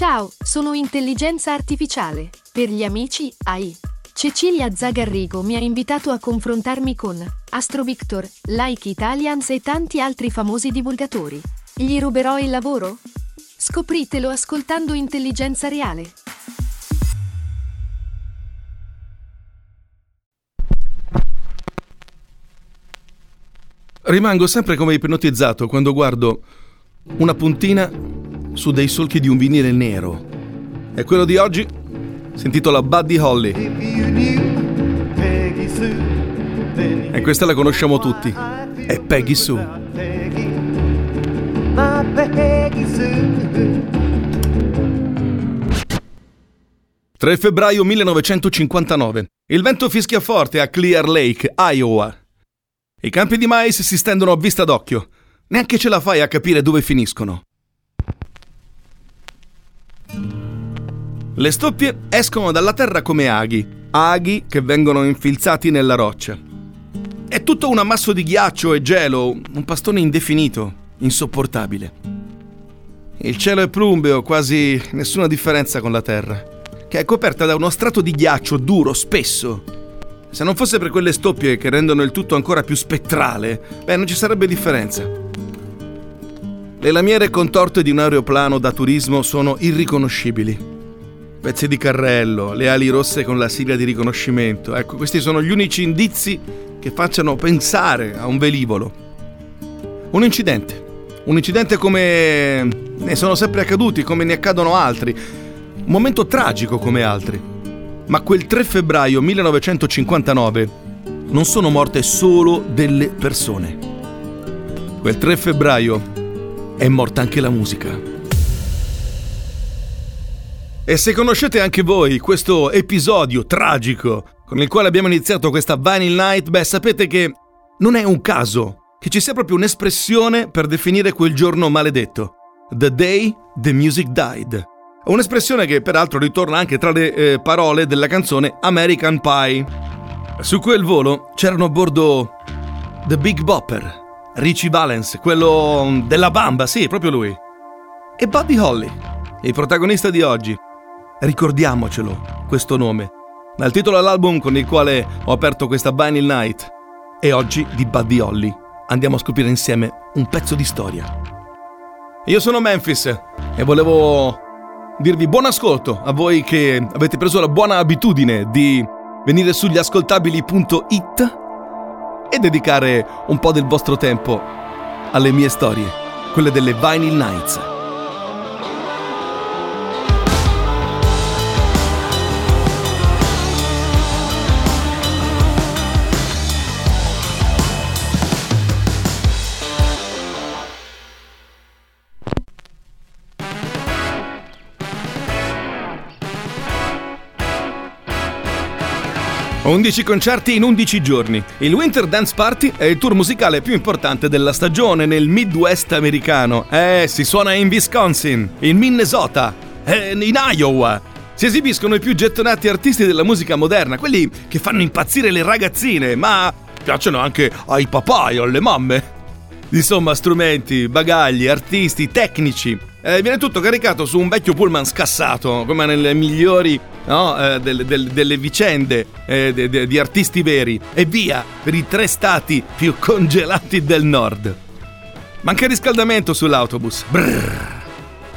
Ciao, sono intelligenza artificiale. Per gli amici, AI. Cecilia Zagarrigo mi ha invitato a confrontarmi con Astro Victor, Like Italians e tanti altri famosi divulgatori. Gli ruberò il lavoro? Scopritelo ascoltando Intelligenza Reale. Rimango sempre come ipnotizzato quando guardo una puntina su dei solchi di un vinile nero. E quello di oggi si intitola Buddy Holly. E questa la conosciamo tutti. È Peggy Sue. 3 febbraio 1959. Il vento fischia forte a Clear Lake, Iowa. I campi di mais si stendono a vista d'occhio. Neanche ce la fai a capire dove finiscono. Le stoppie escono dalla terra come aghi, aghi che vengono infilzati nella roccia. È tutto un ammasso di ghiaccio e gelo, un pastone indefinito, insopportabile. Il cielo è plumbeo, quasi nessuna differenza con la terra, che è coperta da uno strato di ghiaccio duro, spesso. Se non fosse per quelle stoppie che rendono il tutto ancora più spettrale, beh, non ci sarebbe differenza. Le lamiere contorte di un aeroplano da turismo sono irriconoscibili pezzi di carrello, le ali rosse con la sigla di riconoscimento. Ecco, questi sono gli unici indizi che facciano pensare a un velivolo. Un incidente. Un incidente come ne sono sempre accaduti, come ne accadono altri. Un momento tragico come altri. Ma quel 3 febbraio 1959 non sono morte solo delle persone. Quel 3 febbraio è morta anche la musica. E se conoscete anche voi questo episodio tragico con il quale abbiamo iniziato questa Vinyl Night, beh sapete che non è un caso che ci sia proprio un'espressione per definire quel giorno maledetto. The day the music died. Un'espressione che peraltro ritorna anche tra le eh, parole della canzone American Pie. Su quel volo c'erano a bordo The Big Bopper, Richie Valens, quello della bamba, sì, proprio lui. E Buddy Holly, il protagonista di oggi, Ricordiamocelo, questo nome. Dal titolo all'album con il quale ho aperto questa Vinyl Night. E oggi di Buddy Holly andiamo a scoprire insieme un pezzo di storia. Io sono Memphis e volevo dirvi buon ascolto a voi che avete preso la buona abitudine di venire sugli ascoltabili.it e dedicare un po' del vostro tempo alle mie storie, quelle delle Vinyl Nights. 11 concerti in 11 giorni. Il Winter Dance Party è il tour musicale più importante della stagione nel Midwest americano. Eh, si suona in Wisconsin, in Minnesota, eh, in Iowa. Si esibiscono i più gettonati artisti della musica moderna, quelli che fanno impazzire le ragazzine, ma piacciono anche ai papà e alle mamme. Insomma, strumenti, bagagli, artisti, tecnici. Eh, viene tutto caricato su un vecchio pullman scassato, come nelle migliori no, eh, delle, delle, delle, vicende eh, de, de, di artisti veri. E via per i tre stati più congelati del nord. Manca riscaldamento sull'autobus. Brrr.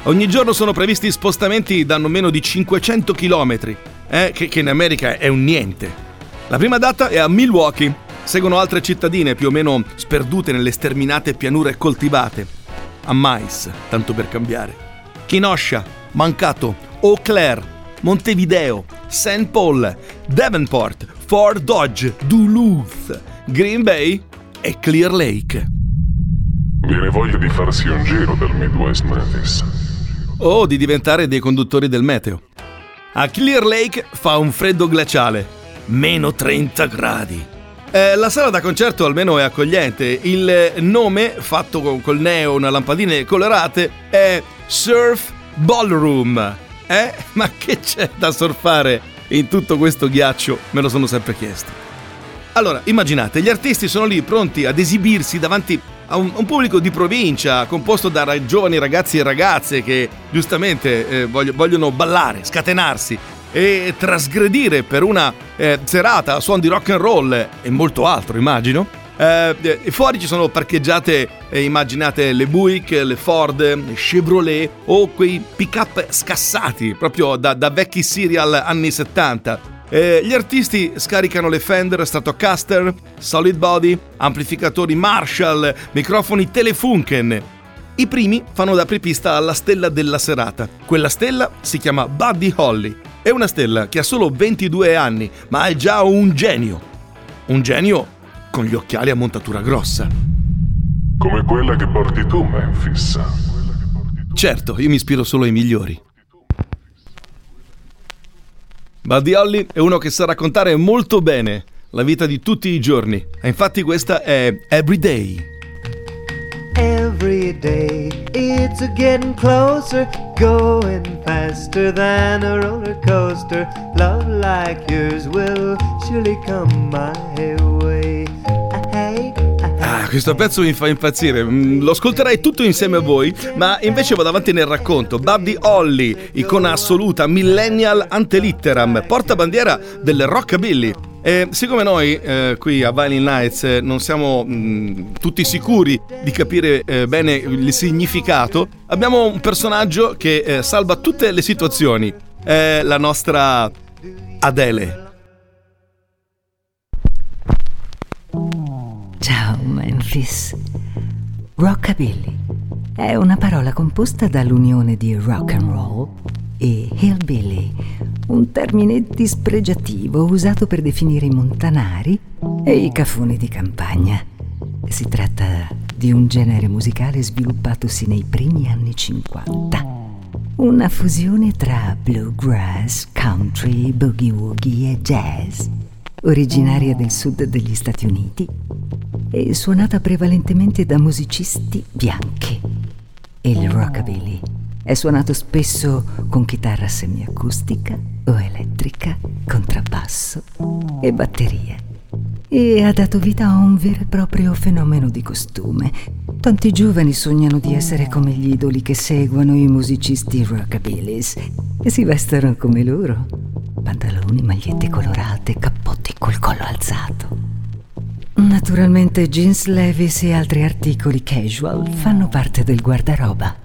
Ogni giorno sono previsti spostamenti da non meno di 500 km, eh, che, che in America è un niente. La prima data è a Milwaukee Seguono altre cittadine più o meno sperdute nelle sterminate pianure coltivate. A mais, tanto per cambiare. Kenosha, Mankato, Eau Claire, Montevideo, St. Paul, Davenport, Fort Dodge, Duluth, Green Bay e Clear Lake. Viene voglia di farsi un giro del Midwest Memphis. O di diventare dei conduttori del meteo. A Clear Lake fa un freddo glaciale, meno 30 gradi. Eh, la sala da concerto almeno è accogliente. Il nome, fatto con, col neon, lampadine colorate, è Surf Ballroom. Eh? Ma che c'è da surfare in tutto questo ghiaccio? Me lo sono sempre chiesto. Allora, immaginate, gli artisti sono lì pronti ad esibirsi davanti a un, un, pubblico di provincia composto da giovani ragazzi e ragazze che giustamente eh, voglio, vogliono ballare, scatenarsi e trasgredire per una eh, serata a suon di rock and roll e molto altro, immagino. Eh, fuori ci sono parcheggiate, eh, immaginate le Buick, le Ford, le Chevrolet o quei pick-up scassati proprio da, da vecchi serial anni 70 eh, gli artisti scaricano le Fender Stratocaster, Solid Body, amplificatori Marshall, microfoni Telefunken. I primi fanno da apripista alla stella della serata. Quella stella si chiama Buddy Holly. È una stella che ha solo 22 anni, ma è già un genio. Un genio con gli occhiali a montatura grossa. Come quella che porti tu, Memphis. Certo, io mi ispiro solo ai migliori. Buddy Holly è uno che sa raccontare molto bene la vita di tutti i giorni. E infatti questa è Everyday. Every day it's a getting closer, going faster than a roller coaster. Love like yours will surely come my way. Ah, questo pezzo mi fa impazzire, mm, lo ascolterei tutto insieme a voi, ma invece vado avanti nel racconto. Buddy Holly, icona assoluta, millennial antelitteram, bandiera del rockabilly. E siccome noi eh, qui a Violin Nights eh, non siamo mh, mm, tutti sicuri di capire eh, bene il significato, abbiamo un personaggio che eh, salva tutte le situazioni. È la nostra Adele. Ciao Memphis. Rockabilly è una parola composta dall'unione di rock and roll e hillbilly, un termine dispregiativo usato per definire i montanari e i cafoni di campagna. Si tratta di un genere musicale sviluppatosi nei primi anni 50. Una fusione tra bluegrass, country, boogie woogie e jazz originaria del sud degli Stati Uniti e suonata prevalentemente da musicisti bianchi. Il rockabilly è suonato spesso con chitarra semiacustica o elettrica, contrabbasso e batterie. E ha dato vita a un vero e proprio fenomeno di costume. Tanti giovani sognano di essere come gli idoli che seguono i musicisti rockabillys e si vestono come loro. Pantaloni, magliette colorate, cappotti col collo alzato. Naturalmente jeans Levis e altri articoli casual fanno parte del guardaroba.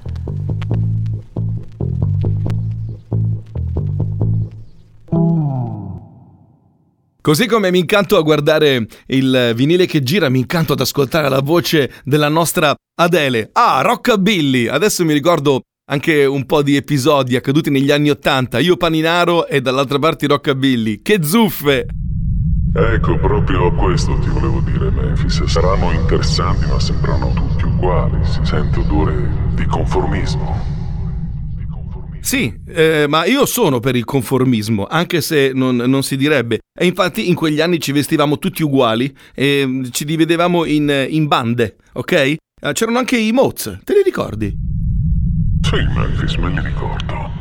Così come mi incanto a guardare il vinile che gira, mi incanto ad ascoltare la voce della nostra Adele. Ah, Rockabilly! Adesso mi ricordo anche un po' di episodi accaduti negli anni Ottanta. Io Paninaro e dall'altra parte Rockabilly. Che zuffe! Ecco, proprio questo ti volevo dire, Memphis. Saranno interessanti, ma sembrano tutti uguali. Si sente odore di conformismo. Sì, eh, ma io sono per il conformismo, anche se non, non, si direbbe. E infatti in quegli anni ci vestivamo tutti uguali e ci dividevamo in, in bande, ok? Eh, c'erano anche i Moz, te li ricordi? Sì, Memphis, me li ricordo.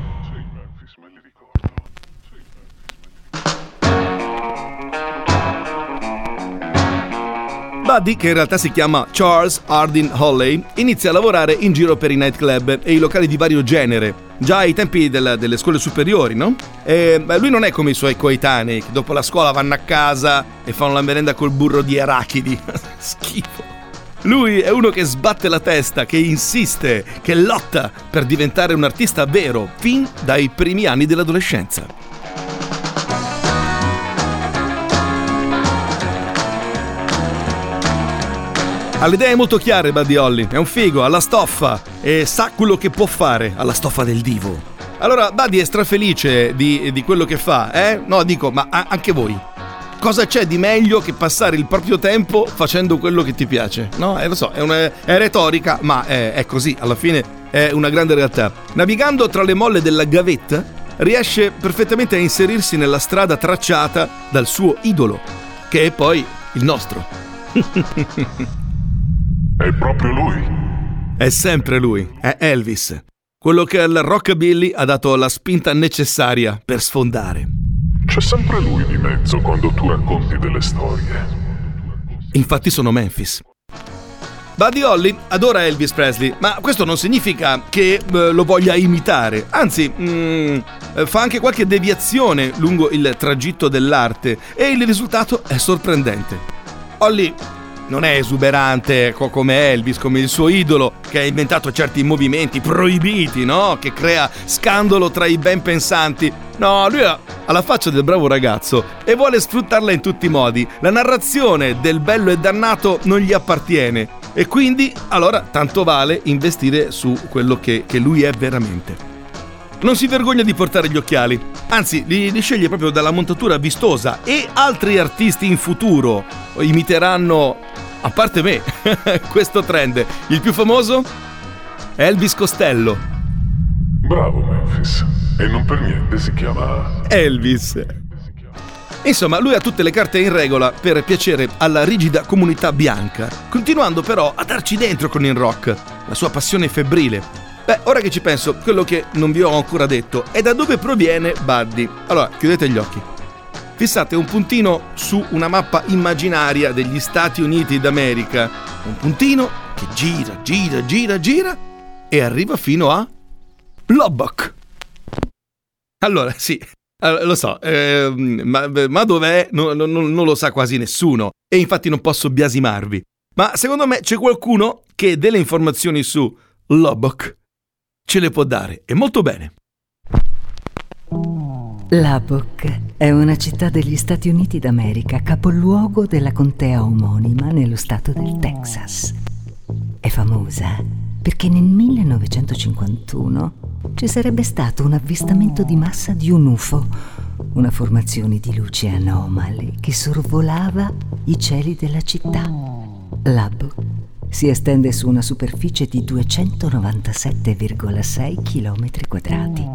Buddy, che in realtà si chiama Charles Hardin Holley, inizia a lavorare in giro per i nightclub e i locali di vario genere, già ai tempi della, delle scuole superiori, no? E beh, lui non è come i suoi coetanei, che dopo la scuola vanno a casa e fanno la merenda col burro di arachidi. Schifo. Lui è uno che sbatte la testa, che insiste, che lotta per diventare un artista vero fin dai primi anni dell'adolescenza. Ha le idee molto chiare Buddy Holly, è un figo, ha la stoffa e sa quello che può fare, ha la stoffa del divo. Allora Buddy è strafelice di, di quello che fa, eh? No, dico, ma a- anche voi. Cosa c'è di meglio che passare il proprio tempo facendo quello che ti piace? No, eh, lo so, è, una, è retorica, ma è, è così, alla fine è una grande realtà. Navigando tra le molle della gavetta, riesce perfettamente a inserirsi nella strada tracciata dal suo idolo, che è poi il nostro. È proprio lui. È sempre lui, è Elvis. Quello che al rockabilly ha dato la spinta necessaria per sfondare. C'è sempre lui di mezzo quando tu racconti delle storie. Infatti sono Memphis. Buddy Holly adora Elvis Presley, ma questo non significa che eh, lo voglia imitare, anzi mm, eh, fa anche qualche deviazione lungo il tragitto dell'arte e il risultato è sorprendente. Holly non è esuberante come Elvis, come il suo idolo, che ha inventato certi movimenti proibiti, no? Che crea scandalo tra i ben pensanti. No, lui ha la faccia del bravo ragazzo e vuole sfruttarla in tutti i modi. La narrazione del bello e dannato non gli appartiene e quindi allora tanto vale investire su quello che, che lui è veramente. Non si vergogna di portare gli occhiali, anzi li, li, sceglie proprio dalla montatura vistosa e altri artisti in futuro imiteranno, a parte me, questo trend. Il più famoso? Elvis Costello. Bravo Memphis, e non per niente si chiama Elvis. Insomma, lui ha tutte le carte in regola per piacere alla rigida comunità bianca, continuando però a darci dentro con il rock, la sua passione febbrile. Beh, ora che ci penso, quello che non vi ho ancora detto è da dove proviene Buddy. Allora, chiudete gli occhi. Fissate un puntino su una mappa immaginaria degli Stati Uniti d'America. Un puntino che gira, gira, gira, gira e arriva fino a Lubbock. Allora, sì, lo so, eh, ma, ma, dov'è? No, no, non lo sa quasi nessuno e infatti non posso biasimarvi. Ma secondo me c'è qualcuno che delle informazioni su Lubbock ce le può dare e molto bene. Lubbock è una città degli Stati Uniti d'America, capoluogo della contea omonima nello stato del Texas. È famosa perché nel 1951 ci sarebbe stato un avvistamento di massa di un UFO, una formazione di luci anomale che sorvolava i cieli della città. L'Ab si estende su una superficie di 297,6 km quadrati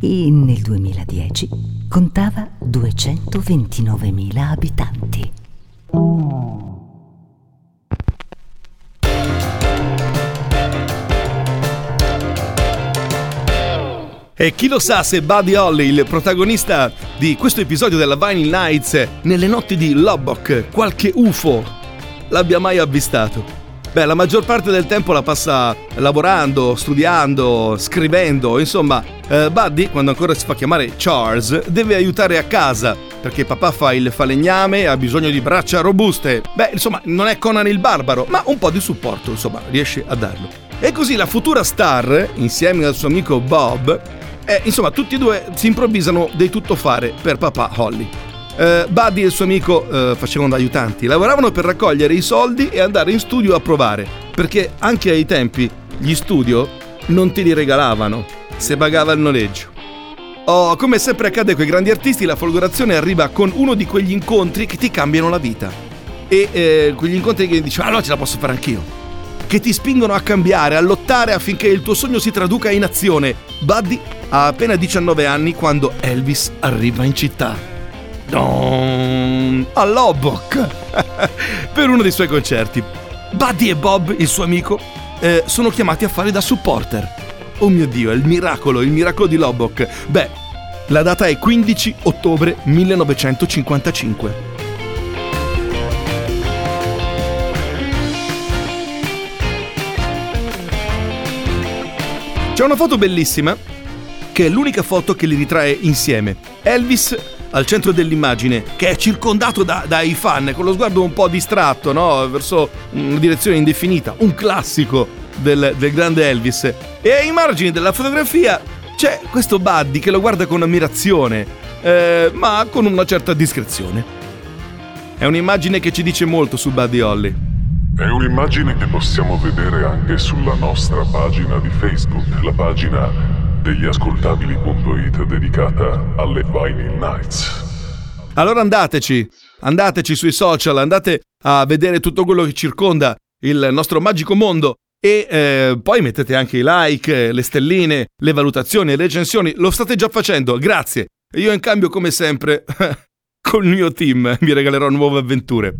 e nel 2010 contava 229.000 abitanti. E chi lo sa se Buddy Holly, il protagonista di questo episodio della Vinyl Nights, nelle notti di Lubbock, qualche UFO, l'abbia mai avvistato? Beh, la maggior parte del tempo la passa lavorando, studiando, scrivendo, insomma, eh, Buddy, quando ancora si fa chiamare Charles, deve aiutare a casa, perché papà fa il falegname e ha bisogno di braccia robuste. Beh, insomma, non è Conan il barbaro, ma un po' di supporto, insomma, riesce a darlo. E così la futura star, insieme al suo amico Bob, e insomma, tutti e due si improvvisano dei tuttofare per papà Holly. Eh, Buddy e il suo amico eh, facevano da aiutanti, lavoravano per raccogliere i soldi e andare in studio a provare, perché anche ai tempi gli studio non te li regalavano, se pagava il noleggio. Oh, come sempre accade con i grandi artisti, la folgorazione arriva con uno di quegli incontri che ti cambiano la vita. E eh, quegli incontri che dici, ah no, ce la posso fare anch'io che ti spingono a cambiare, a lottare affinché il tuo sogno si traduca in azione. Buddy ha appena 19 anni quando Elvis arriva in città. A Lubbock per uno dei suoi concerti. Buddy e Bob, il suo amico, eh, sono chiamati a fare da supporter. Oh mio Dio, è il miracolo, il miracolo di Lubbock. Beh, la data è 15 ottobre 1955. C'è una foto bellissima, che è l'unica foto che li ritrae insieme. Elvis al centro dell'immagine, che è circondato da, dai fan, con lo sguardo un po' distratto, no? Verso una direzione indefinita, un classico del, del grande Elvis. E ai margini della fotografia c'è questo Buddy che lo guarda con ammirazione, eh, ma con una certa discrezione. È un'immagine che ci dice molto su Buddy Holly. È un'immagine che possiamo vedere anche sulla nostra pagina di Facebook, la pagina degli ascoltabili.it dedicata alle Vinyl Nights. Allora andateci, andateci sui social, andate a vedere tutto quello che circonda il nostro magico mondo e eh, poi mettete anche i like, le stelline, le valutazioni, le recensioni, lo state già facendo, grazie. Io in cambio come sempre col mio team vi regalerò nuove avventure.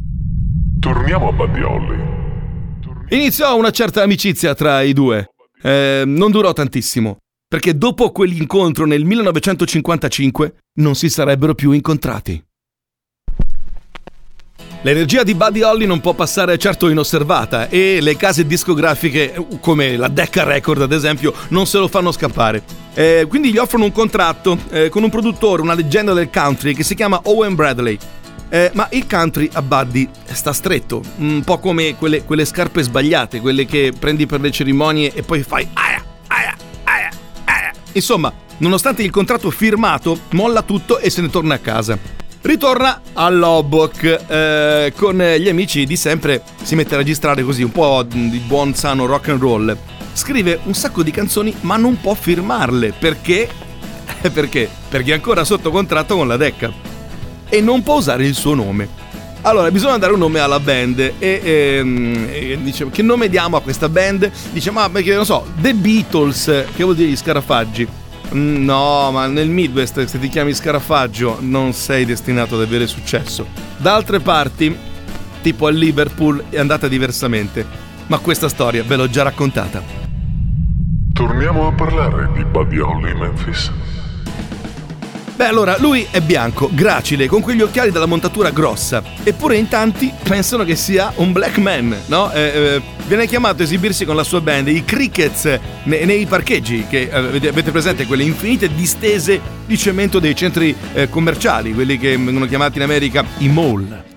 Torniamo a Buddy Holly. Iniziò una certa amicizia tra i due. Eh, non durò tantissimo, perché dopo quell'incontro nel 1955 non si sarebbero più incontrati. L'energia di Buddy Holly non può passare certo inosservata e le case discografiche come la Decca Record ad esempio non se lo fanno scappare. Eh, quindi gli offrono un contratto eh, con un produttore, una leggenda del country che si chiama Owen Bradley. Eh, ma il country a Buddy sta stretto, un po' come quelle, quelle, scarpe sbagliate, quelle che prendi per le cerimonie e poi fai aia, aia. Insomma, nonostante il contratto firmato, molla tutto e se ne torna a casa. Ritorna a Lobok eh, con gli amici di sempre, si mette a registrare così un po' di buon sano rock and roll. Scrive un sacco di canzoni ma non può firmarle perché? perché? Perché è ancora sotto contratto con la Decca e non può usare il suo nome. Allora, bisogna dare un nome alla band e, e, ehm, e dice che nome diamo a questa band? Dice ma perché non so, The Beatles, che vuol dire gli scarafaggi? Mm, no, ma nel Midwest se ti chiami scarafaggio non sei destinato ad avere successo. Da altre parti, tipo a Liverpool, è andata diversamente. Ma questa storia ve l'ho già raccontata. Torniamo a parlare di Buddy Holly Memphis. Beh, allora, lui è bianco, gracile, con quegli occhiali dalla montatura grossa. Eppure in tanti pensano che sia un black man, no? Eh, eh, viene chiamato a esibirsi con la sua band, i Crickets, nei, nei parcheggi, che eh, avete presente quelle infinite distese di cemento dei centri eh, commerciali, quelli che vengono chiamati in America i mall.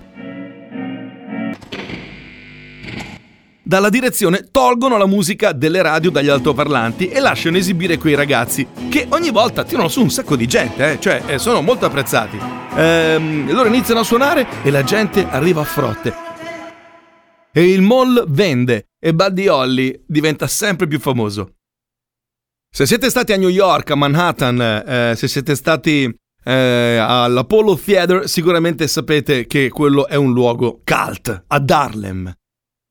Dalla direzione tolgono la musica delle radio dagli altoparlanti e lasciano esibire quei ragazzi che ogni volta tirano su un sacco di gente, eh? cioè eh, sono molto apprezzati. Ehm, loro iniziano a suonare e la gente arriva a frotte. E il mall vende e Buddy Holly diventa sempre più famoso. Se siete stati a New York, a Manhattan, eh, se siete stati eh, all'Apollo Theater, sicuramente sapete che quello è un luogo cult, ad Harlem.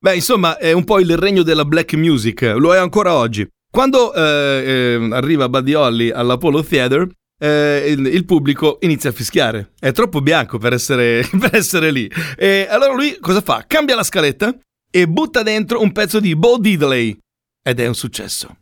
Beh, insomma, è un po' il regno della black music, lo è ancora oggi. Quando eh, eh, arriva Buddy Holly all'Apollo Theater, eh, il, il, pubblico inizia a fischiare. È troppo bianco per essere, per essere lì. E allora lui cosa fa? Cambia la scaletta e butta dentro un pezzo di Bo Diddley. Ed è un successo.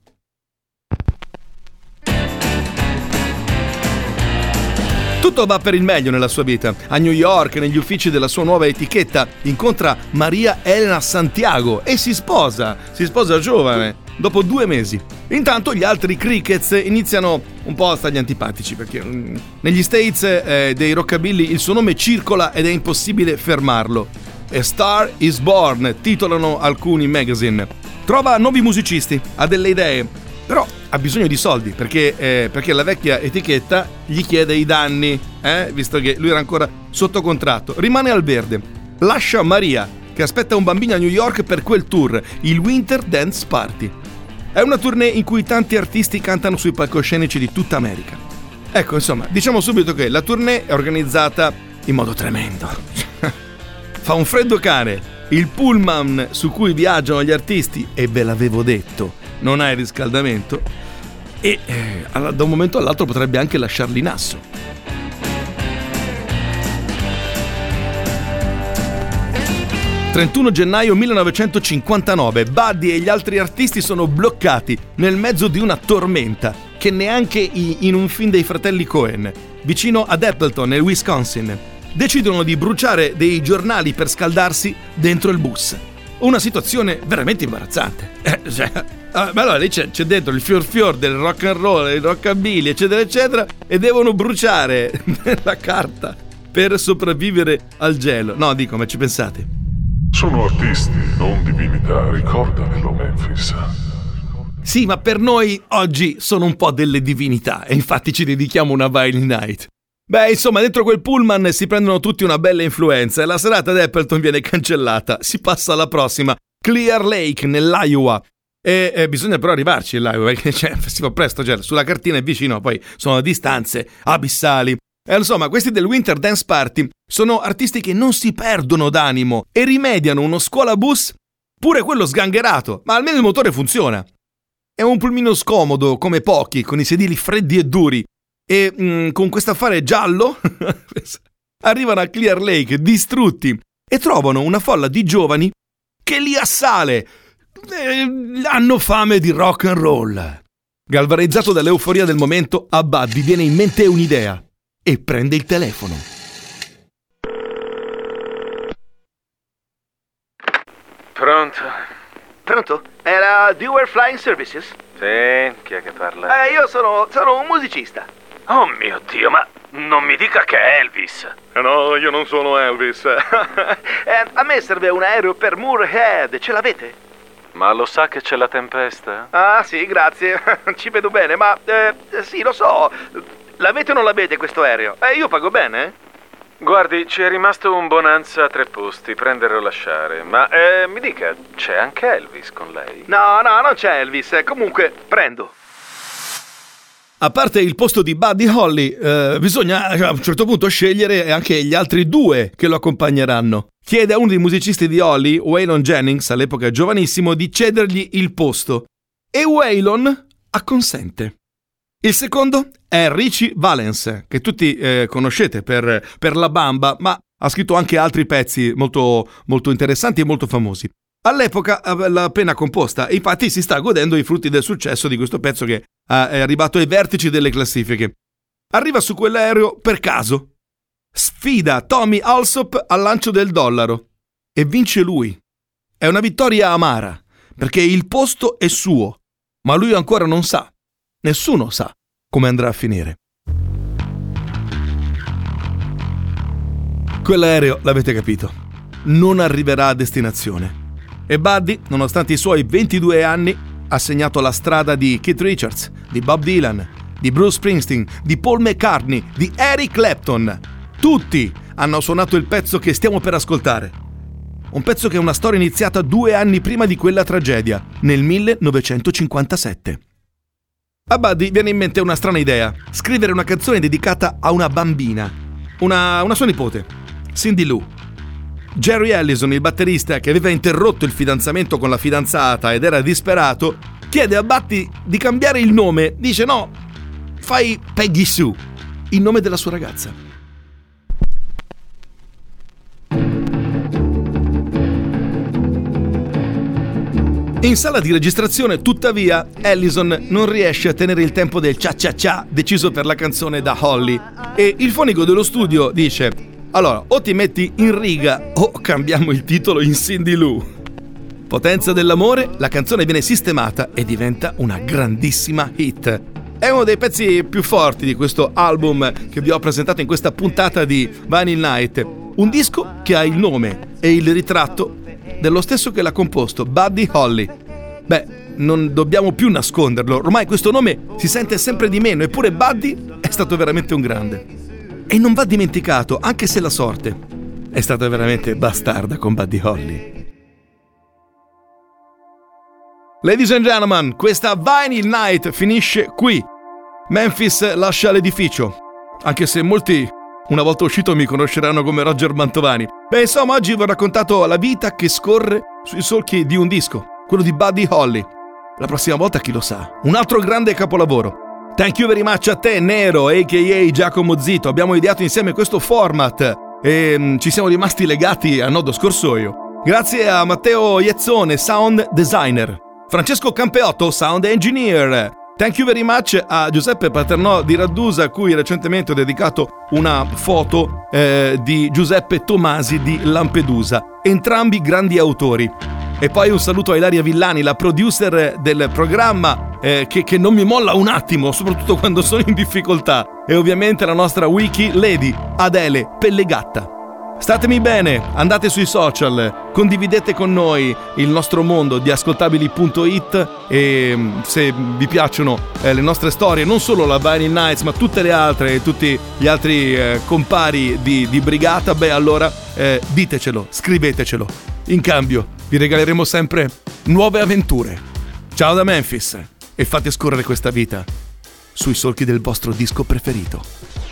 Tutto va per il meglio nella sua vita. A New York, negli uffici della sua nuova etichetta, incontra Maria Elena Santiago e si sposa. Si sposa giovane, dopo due mesi. Intanto gli altri Crickets iniziano un po' a stargli antipatici perché mm, negli States eh, dei rockabilly il suo nome circola ed è impossibile fermarlo. A Star is Born, titolano alcuni magazine. Trova nuovi musicisti, ha delle idee, però ha bisogno di soldi perché, eh, perché la vecchia etichetta gli chiede i danni, eh, visto che lui era ancora sotto contratto. Rimane al verde. Lascia Maria, che aspetta un bambino a New York per quel tour, il Winter Dance Party. È una tournée in cui tanti artisti cantano sui palcoscenici di tutta America. Ecco, insomma, diciamo subito che la tournée è organizzata in modo tremendo. Fa un freddo cane. Il pullman su cui viaggiano gli artisti, e ve l'avevo detto, non ha il riscaldamento e eh, da un momento all'altro potrebbe anche lasciarli in asso. «31 gennaio 1959, Buddy e gli altri artisti sono bloccati nel mezzo di una tormenta che neanche in un film dei fratelli Cohen, vicino ad Appleton, nel Wisconsin. Decidono di bruciare dei giornali per scaldarsi dentro il bus. Una situazione veramente imbarazzante. Eh, cioè, Ah, ma allora lì c'è, c'è, dentro il fior fior del rock and roll, il rockabilly, eccetera, eccetera, e devono bruciare la carta per sopravvivere al gelo. No, dico, ma ci pensate? Sono artisti, non divinità, ricordamelo, Memphis. Sì, ma per noi oggi sono un po' delle divinità e infatti ci dedichiamo una Violin Night. Beh, insomma, dentro quel pullman si prendono tutti una bella influenza e la serata di Appleton viene cancellata. Si passa alla prossima, Clear Lake, nell'Iowa, e, e, bisogna però arrivarci là, perché cioè, si fa presto, cioè, sulla cartina è vicino, poi sono distanze abissali. E insomma, questi del Winter Dance Party sono artisti che non si perdono d'animo e rimediano uno scuola bus, pure quello sgangherato, ma almeno il motore funziona. È un pulmino scomodo, come pochi, con i sedili freddi e duri. E mm, con questo affare giallo arrivano a Clear Lake distrutti e trovano una folla di giovani che li assale eh, hanno fame di rock and roll. Galvareggiato dall'euforia del momento, a Buddy viene in mente un'idea e prende il telefono. Pronto? Pronto? Era Dewar Flying Services? Sì, chi è che parla? Eh, io sono, sono un musicista. Oh mio Dio, ma non mi dica che è Elvis. No, io non sono Elvis. eh, a me serve un aereo per Moorhead, ce l'avete? Ma lo sa che c'è la tempesta? Ah, sì, grazie. Ci vedo bene, ma eh, sì, lo so. L'avete o non l'avete questo aereo? Eh, io pago bene? Guardi, ci è rimasto un Bonanza a tre posti, prendere o lasciare. Ma eh, mi dica, c'è anche Elvis con lei? No, no, non c'è Elvis. Comunque, prendo. A parte il posto di Buddy Holly, eh, bisogna a un certo punto scegliere anche gli altri due che lo accompagneranno. Chiede a uno dei musicisti di Holly, Waylon Jennings, all'epoca giovanissimo, di cedergli il posto. E Waylon acconsente. Il secondo è Richie Valens, che tutti eh, conoscete per, per, La Bamba, ma ha scritto anche altri pezzi molto, molto interessanti e molto famosi. All'epoca l'ha appena composta e infatti si sta godendo i frutti del successo di questo pezzo che è arrivato ai vertici delle classifiche. Arriva su quell'aereo per caso. Sfida Tommy Alsop al lancio del dollaro e vince lui. È una vittoria amara, perché il posto è suo, ma lui ancora non sa Nessuno sa come andrà a finire. Quell'aereo, l'avete capito, non arriverà a destinazione. E Buddy, nonostante i suoi 22 anni, ha segnato la strada di Keith Richards, di Bob Dylan, di Bruce Springsteen, di Paul McCartney, di Eric Clapton. Tutti hanno suonato il pezzo che stiamo per ascoltare. Un pezzo che è una storia iniziata due anni prima di quella tragedia, nel 1957. A Buddy viene in mente una strana idea, scrivere una canzone dedicata a una bambina, una, una sua nipote, Cindy Lou. Jerry Allison, il batterista che aveva interrotto il fidanzamento con la fidanzata ed era disperato, chiede a Buddy di cambiare il nome. Dice no, fai Peggy Sue, il nome della sua ragazza. In sala di registrazione, tuttavia, Allison non riesce a tenere il tempo del cia cia cia deciso per la canzone da Holly e il fonico dello studio dice allora o ti metti in riga o cambiamo il titolo in Cindy Lou. Potenza dell'amore, la canzone viene sistemata e diventa una grandissima hit. È uno dei pezzi più forti di questo album che vi ho presentato in questa puntata di Vinyl Night. Un disco che ha il nome e il ritratto dello stesso che l'ha composto, Buddy Holly. Beh, non dobbiamo più nasconderlo, ormai questo nome si sente sempre di meno, eppure Buddy è stato veramente un grande. E non va dimenticato, anche se la sorte è stata veramente bastarda con Buddy Holly. Ladies and gentlemen, questa Vinyl Night finisce qui. Memphis lascia l'edificio, anche se molti una volta uscito mi conosceranno come Roger Mantovani. Beh, insomma, oggi vi ho raccontato la vita che scorre sui solchi di un disco, quello di Buddy Holly. La prossima volta chi lo sa, un altro grande capolavoro. Thank you very much a te, Nero, a.k.a. Giacomo Zito. Abbiamo ideato insieme questo format e mm, ci siamo rimasti legati a nodo scorsoio. Grazie a Matteo Iezzone, sound designer. Francesco Campeotto, sound engineer. Thank you very much a Giuseppe Paternò di Raddusa, a cui recentemente ho dedicato una foto eh, di Giuseppe Tomasi di Lampedusa, entrambi grandi autori. E poi un saluto a Ilaria Villani, la producer del programma, eh, che, che non mi molla un attimo, soprattutto quando sono in difficoltà. E ovviamente la nostra wiki lady, Adele Pellegatta. Statemi bene, andate sui social, condividete con noi il nostro mondo di ascoltabili.it e mm, se vi piacciono eh, le nostre storie, non solo la Vinyl Nights ma tutte le altre e tutti gli altri eh, compari di, di, Brigata, beh allora eh, ditecelo, scrivetecelo. In cambio vi regaleremo sempre nuove avventure. Ciao da Memphis e fate scorrere questa vita sui solchi del vostro disco preferito.